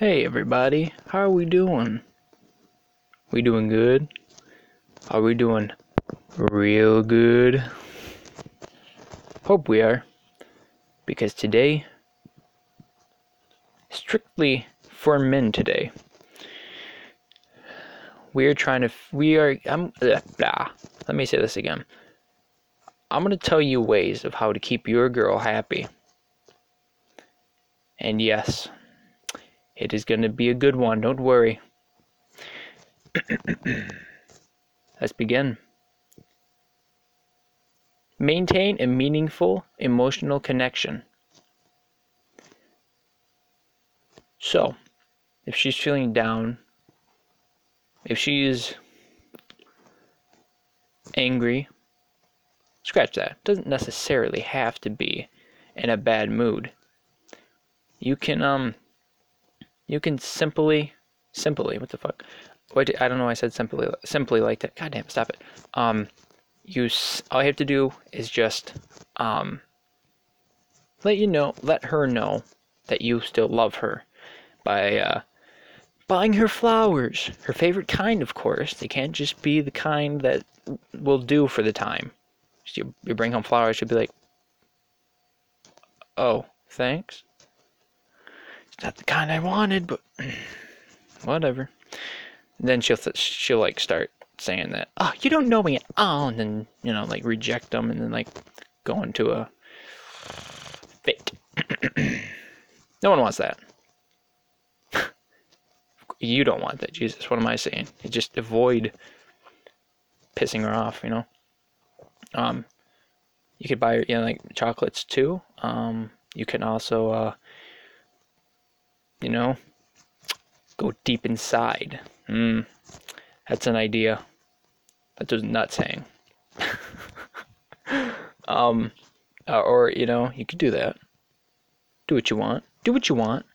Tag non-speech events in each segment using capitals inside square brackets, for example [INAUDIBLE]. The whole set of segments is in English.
Hey everybody, how are we doing? We doing good? Are we doing real good? Hope we are. Because today, strictly for men today, we are trying to, we are, I'm, blah, blah. Let me say this again. I'm going to tell you ways of how to keep your girl happy. And yes, it is going to be a good one, don't worry. [CLEARS THROAT] Let's begin. Maintain a meaningful emotional connection. So, if she's feeling down, if she is angry, scratch that. Doesn't necessarily have to be in a bad mood. You can um you can simply simply what the fuck? What I don't know. Why I said simply simply like that. God damn, stop it. Um, you all you have to do is just um let you know, let her know that you still love her by uh, buying her flowers, her favorite kind, of course. They can't just be the kind that will do for the time. You, you bring home flowers, she'll be like, "Oh, thanks." Not the kind I wanted, but [CLEARS THROAT] whatever. And then she'll she'll like start saying that, oh, you don't know me at all, and then you know like reject them, and then like go into a fit. [CLEARS THROAT] no one wants that. [LAUGHS] you don't want that, Jesus. What am I saying? You just avoid pissing her off, you know. Um, you could buy you know like chocolates too. Um, you can also uh, you know, go deep inside. Hmm, that's an idea. That does nuts hang. [LAUGHS] um, uh, or you know, you could do that. Do what you want. Do what you want.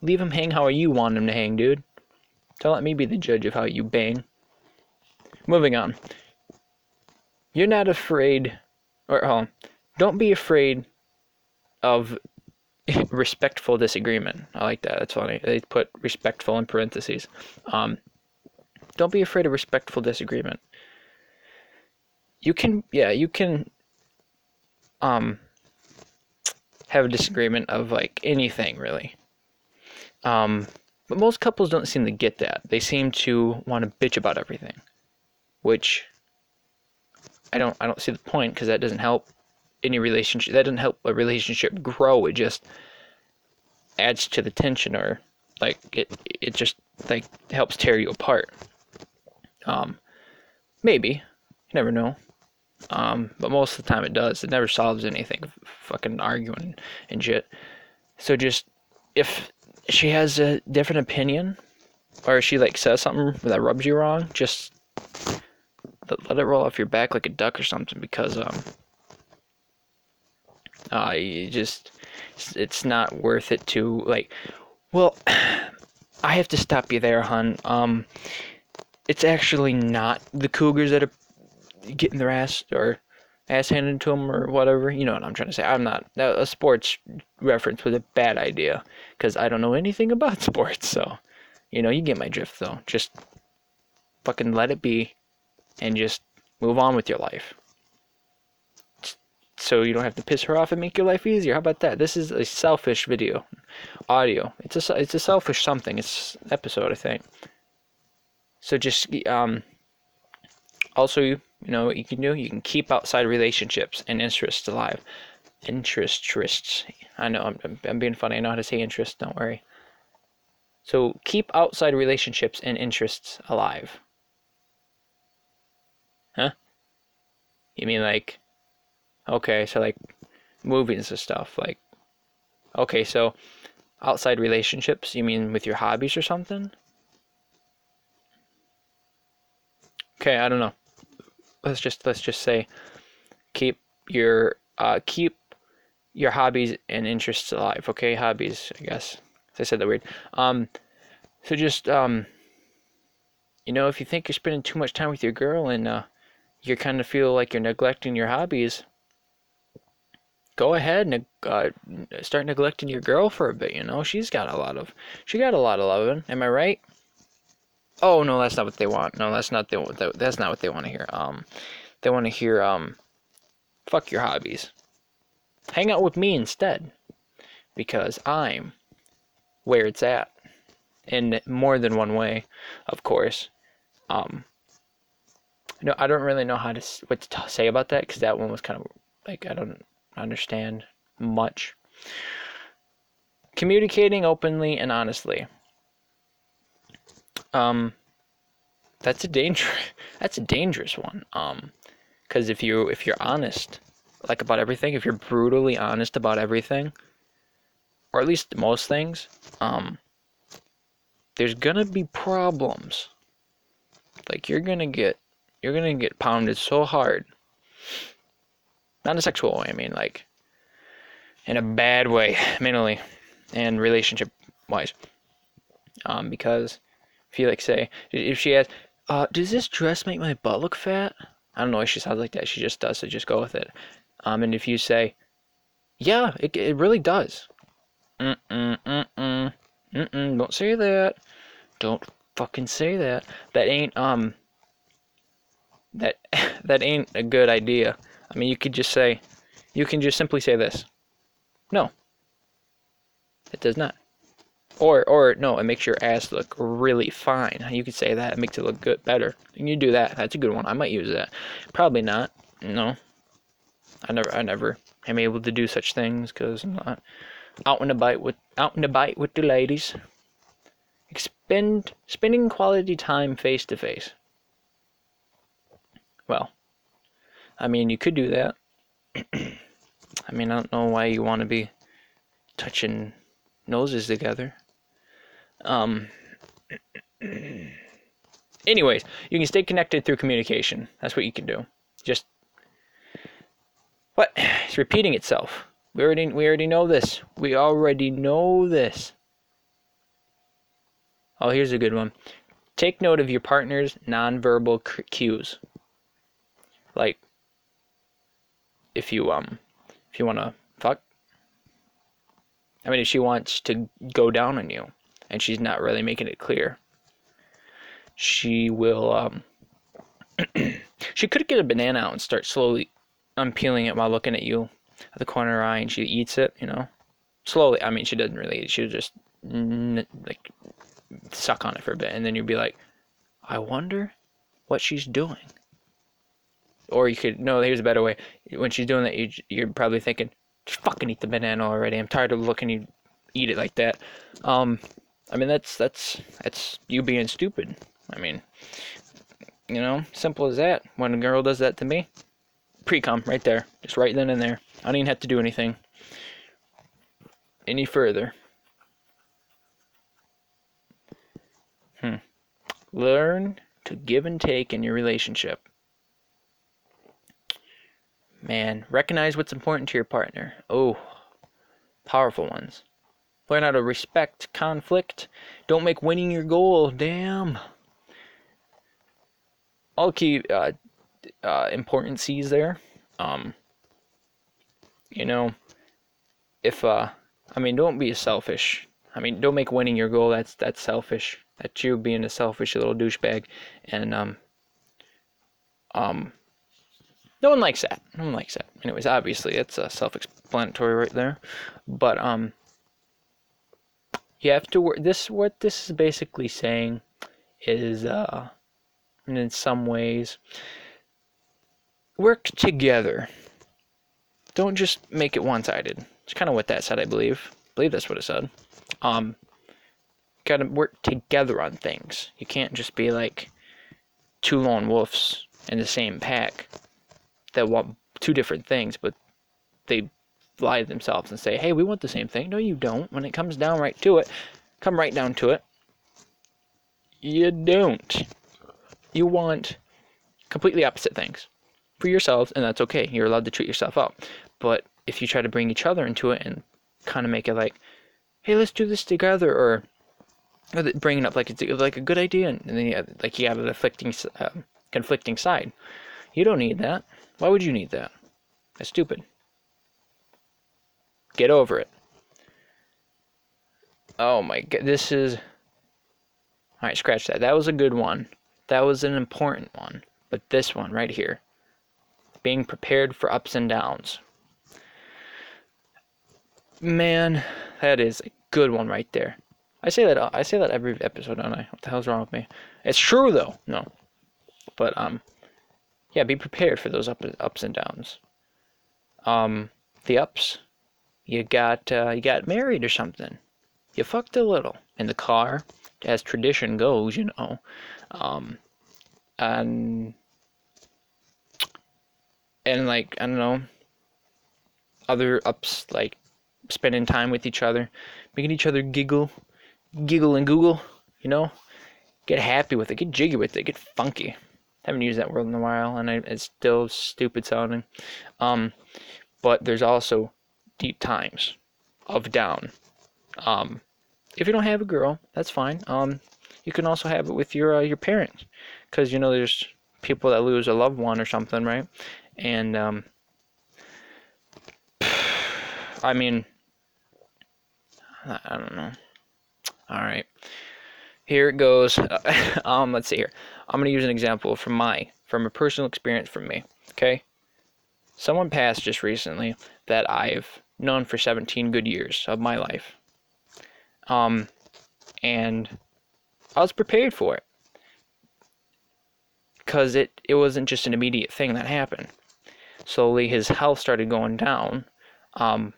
Leave him hang how you want him to hang, dude. Don't let me be the judge of how you bang. Moving on. You're not afraid, or oh, don't be afraid of [LAUGHS] respectful disagreement. I like that. That's funny. They put respectful in parentheses. Um, don't be afraid of respectful disagreement. You can, yeah, you can, um, have a disagreement of like anything really. Um, but most couples don't seem to get that. They seem to want to bitch about everything, which I don't, I don't see the point because that doesn't help any relationship. That doesn't help a relationship grow. It just adds to the tension, or like it it just like helps tear you apart. Um, maybe you never know. Um, but most of the time it does. It never solves anything. Fucking arguing and shit. So just if she has a different opinion, or she like says something that rubs you wrong, just let it roll off your back like a duck or something because um uh, you just it's not worth it to like. Well, [SIGHS] I have to stop you there, hun. Um, it's actually not the Cougars that are getting their ass or ass handed to them or whatever. You know what I'm trying to say. I'm not a sports reference was a bad idea because I don't know anything [LAUGHS] about sports. So, you know, you get my drift though. Just fucking let it be, and just move on with your life so you don't have to piss her off and make your life easier. How about that? This is a selfish video, audio. It's a it's a selfish something. It's episode, I think. So just um. Also, you know what you can do? You can keep outside relationships and interests alive. Interests. I know I'm I'm being funny. I know how to say interest. Don't worry. So keep outside relationships and interests alive. Huh? You mean like Okay, so like movies and stuff. Like, okay, so outside relationships, you mean with your hobbies or something? Okay, I don't know. Let's just let's just say keep your uh keep your hobbies and interests alive. Okay, hobbies, I guess. I said that weird. Um, so just um, you know, if you think you're spending too much time with your girl and uh, you kind of feel like you're neglecting your hobbies, go ahead and uh, start neglecting your girl for a bit. You know, she's got a lot of she got a lot of loving. Am I right? Oh no, that's not what they want. No, that's not the that's not what they want to hear. Um, they want to hear um, fuck your hobbies. Hang out with me instead, because I'm where it's at, in more than one way, of course. Um, no, I don't really know how to what to say about that because that one was kind of like I don't understand much. Communicating openly and honestly. Um, that's a danger. [LAUGHS] That's a dangerous one. Um, because if you if you're honest, like about everything, if you're brutally honest about everything, or at least most things, um, there's gonna be problems. Like you're gonna get you're gonna get pounded so hard. Not in a sexual way, I mean like in a bad way, [LAUGHS] mentally and relationship wise. Um, because if you like say if she asks, uh, does this dress make my butt look fat? I don't know she sounds like that. She just does, so just go with it. Um, and if you say, yeah, it, it really does. Mm-mm, mm-mm, mm-mm, don't say that. Don't fucking say that. That ain't, um, that, [LAUGHS] that ain't a good idea. I mean, you could just say, you can just simply say this. No. It does not. Or, or no, it makes your ass look really fine. You could say that. It makes it look good, better. You do that. That's a good one. I might use that. Probably not. No. I never, I never am able to do such things because I'm not out in a bite with, out in a bite with the ladies. Expend, spending quality time face to face. Well, I mean, you could do that. [CLEARS THROAT] I mean, I don't know why you want to be touching noses together. Um, [CLEARS THROAT] anyways, you can stay connected through communication. That's what you can do. Just what? [SIGHS] It's repeating itself. We already we already know this. We already know this. Oh, here's a good one. Take note of your partner's nonverbal cues. Like if you um if you want to fuck I mean if she wants to go down on you and she's not really making it clear. She will um [CLEARS THROAT] she could get a banana out and start slowly unpeeling it while looking at you at the corner of her eye and she eats it, you know. Slowly. I mean, she doesn't really. She'll just like suck on it for a bit and then you'd be like, "I wonder what she's doing." Or you could no, here's a better way. When she's doing that, you, you're probably thinking, "Just fucking eat the banana already. I'm tired of looking you eat it like that." Um I mean, that's that's that's you being stupid. I mean, you know, simple as that. When a girl does that to me, pre-com right there, just right then and there. I don't even have to do anything any further. Hmm. Learn to give and take in your relationship. Man, recognize what's important to your partner. Oh, powerful ones. Learn how to respect conflict. Don't make winning your goal. Damn. All key uh, uh, important C's there. Um, you know, if uh, I mean, don't be selfish. I mean, don't make winning your goal. That's that's selfish. That's you being a selfish little douchebag, and um, um, no one likes that. No one likes that. Anyways, obviously, it's uh, self-explanatory right there. But um, you have to work this what this is basically saying is uh and in some ways work together don't just make it one-sided it's kind of what that said i believe I believe that's what it said um gotta work together on things you can't just be like two lone wolves in the same pack that want two different things but they lie to themselves and say, hey, we want the same thing. No, you don't. When it comes down right to it, come right down to it, you don't. You want completely opposite things for yourselves, and that's okay. You're allowed to treat yourself up. But if you try to bring each other into it and kind of make it like, hey, let's do this together, or, or bring it up like it's like a good idea, and then you have, like you have a conflicting, uh, conflicting side. You don't need that. Why would you need that? That's stupid. Get over it. Oh my god, this is. Alright, scratch that. That was a good one. That was an important one. But this one right here being prepared for ups and downs. Man, that is a good one right there. I say that I say that every episode, don't I? What the hell's wrong with me? It's true though. No, but um, yeah, be prepared for those up, ups and downs. Um, the ups, you got uh, you got married or something. You fucked a little in the car, as tradition goes, you know. Um, and and like I don't know, other ups like spending time with each other, making each other giggle, giggle and google, you know, get happy with it, get jiggy with it, get funky. Haven't used that word in a while, and I, it's still stupid sounding. Um, but there's also deep times of down. Um, if you don't have a girl, that's fine. Um, you can also have it with your uh, your parents, because you know there's people that lose a loved one or something, right? And um, [SIGHS] I mean, I don't know. All right, here it goes. [LAUGHS] um, let's see here. I'm gonna use an example from my from a personal experience from me. Okay, someone passed just recently that I've known for 17 good years of my life. Um, and I was prepared for it because it it wasn't just an immediate thing that happened. Slowly, his health started going down. Um,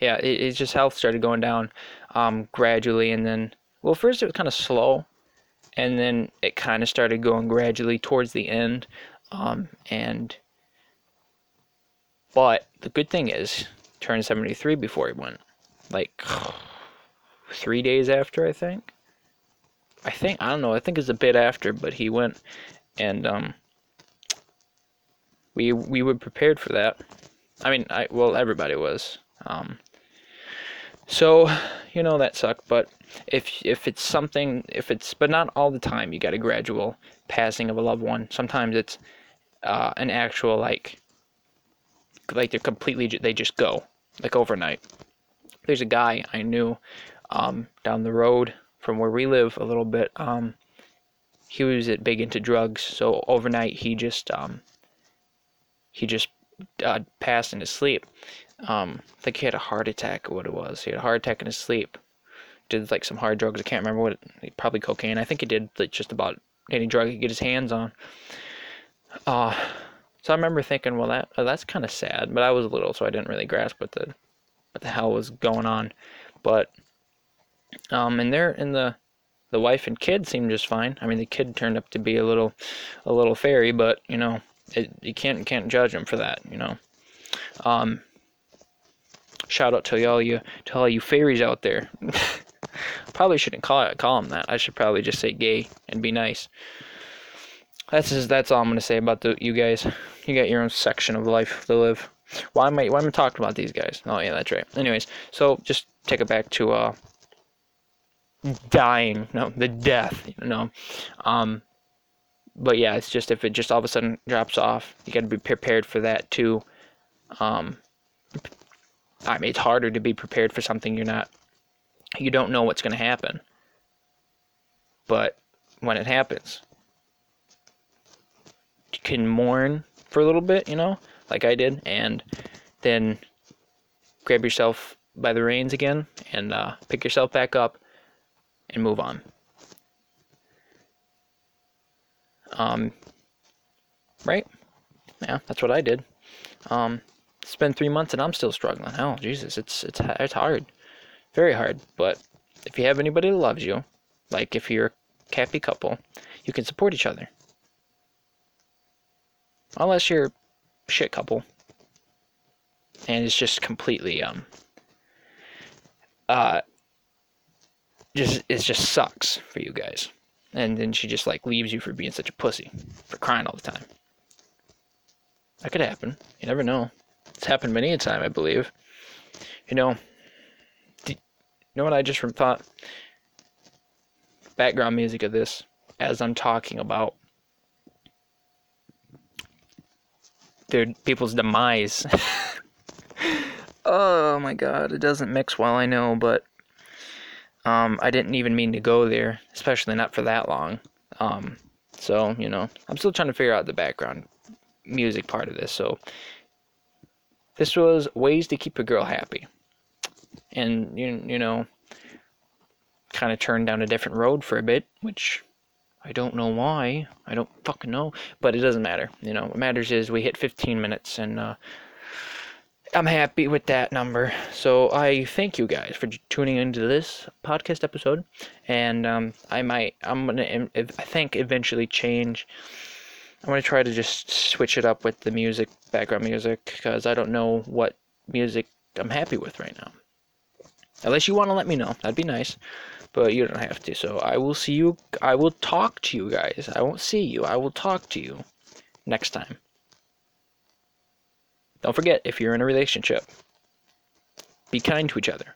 yeah, it, it just health started going down um, gradually, and then well, first it was kind of slow, and then it kind of started going gradually towards the end, um, and but the good thing is, turned 73 before he went, like [SIGHS] three days after, I think. I think I don't know. I think it's a bit after, but he went, and um, we we were prepared for that. I mean, I well everybody was. Um, so you know that sucked, but if if it's something, if it's but not all the time, you got a gradual passing of a loved one. Sometimes it's uh, an actual like like they're completely they just go like overnight. There's a guy I knew um, down the road from where we live a little bit. Um, he was big into drugs, so overnight he just um, he just uh, passed in his sleep. Um, I think he had a heart attack or what it was. He had a heart attack in his sleep. Did like some hard drugs. I can't remember what. It, probably cocaine. I think he did like just about any drug he could get his hands on. Uh, so I remember thinking, well, that uh, that's kind of sad. But I was little, so I didn't really grasp what the what the hell was going on. But um, and there in the the wife and kid seemed just fine. I mean, the kid turned up to be a little a little fairy, but you know, it, you can't can't judge him for that. You know. Um, shout out to all you to all you fairies out there. [LAUGHS] probably shouldn't call call them that. I should probably just say gay and be nice. That's just, that's all I'm gonna say about the, you guys. You got your own section of life to live. Why am I why am I talking about these guys? Oh yeah, that's right. Anyways, so just take it back to uh dying, no, the death, you know. Um but yeah, it's just if it just all of a sudden drops off, you got to be prepared for that too. Um I mean, it's harder to be prepared for something you're not you don't know what's going to happen. But when it happens, you can mourn for a little bit, you know, like I did, and then grab yourself by the reins again and uh, pick yourself back up and move on. Um, right? Yeah, that's what I did. Um, it's been three months and I'm still struggling. Hell, Jesus, it's it's it's hard, very hard. But if you have anybody that loves you, like if you're a happy couple, you can support each other. Unless you're a shit couple, and it's just completely um uh just it just sucks for you guys. And then she just like leaves you for being such a pussy, for crying all the time. That could happen. You never know. It's happened many a time, I believe. You know, you know what I just thought? Background music of this, as I'm talking about their people's demise. [LAUGHS] Oh my god, it doesn't mix well, I know, but um, I didn't even mean to go there, especially not for that long. Um, so, you know, I'm still trying to figure out the background music part of this. So, this was ways to keep a girl happy. And, you, you know, kind of turned down a different road for a bit, which I don't know why. I don't fucking know. But it doesn't matter. You know, what matters is we hit 15 minutes and, uh, I'm happy with that number. So I thank you guys for tuning into this podcast episode, and um, I might I'm gonna I think eventually change. I'm gonna try to just switch it up with the music, background music, because I don't know what music I'm happy with right now. Unless you want to let me know, that'd be nice, but you don't have to. So I will see you. I will talk to you guys. I won't see you. I will talk to you next time. Don't forget, if you're in a relationship, be kind to each other.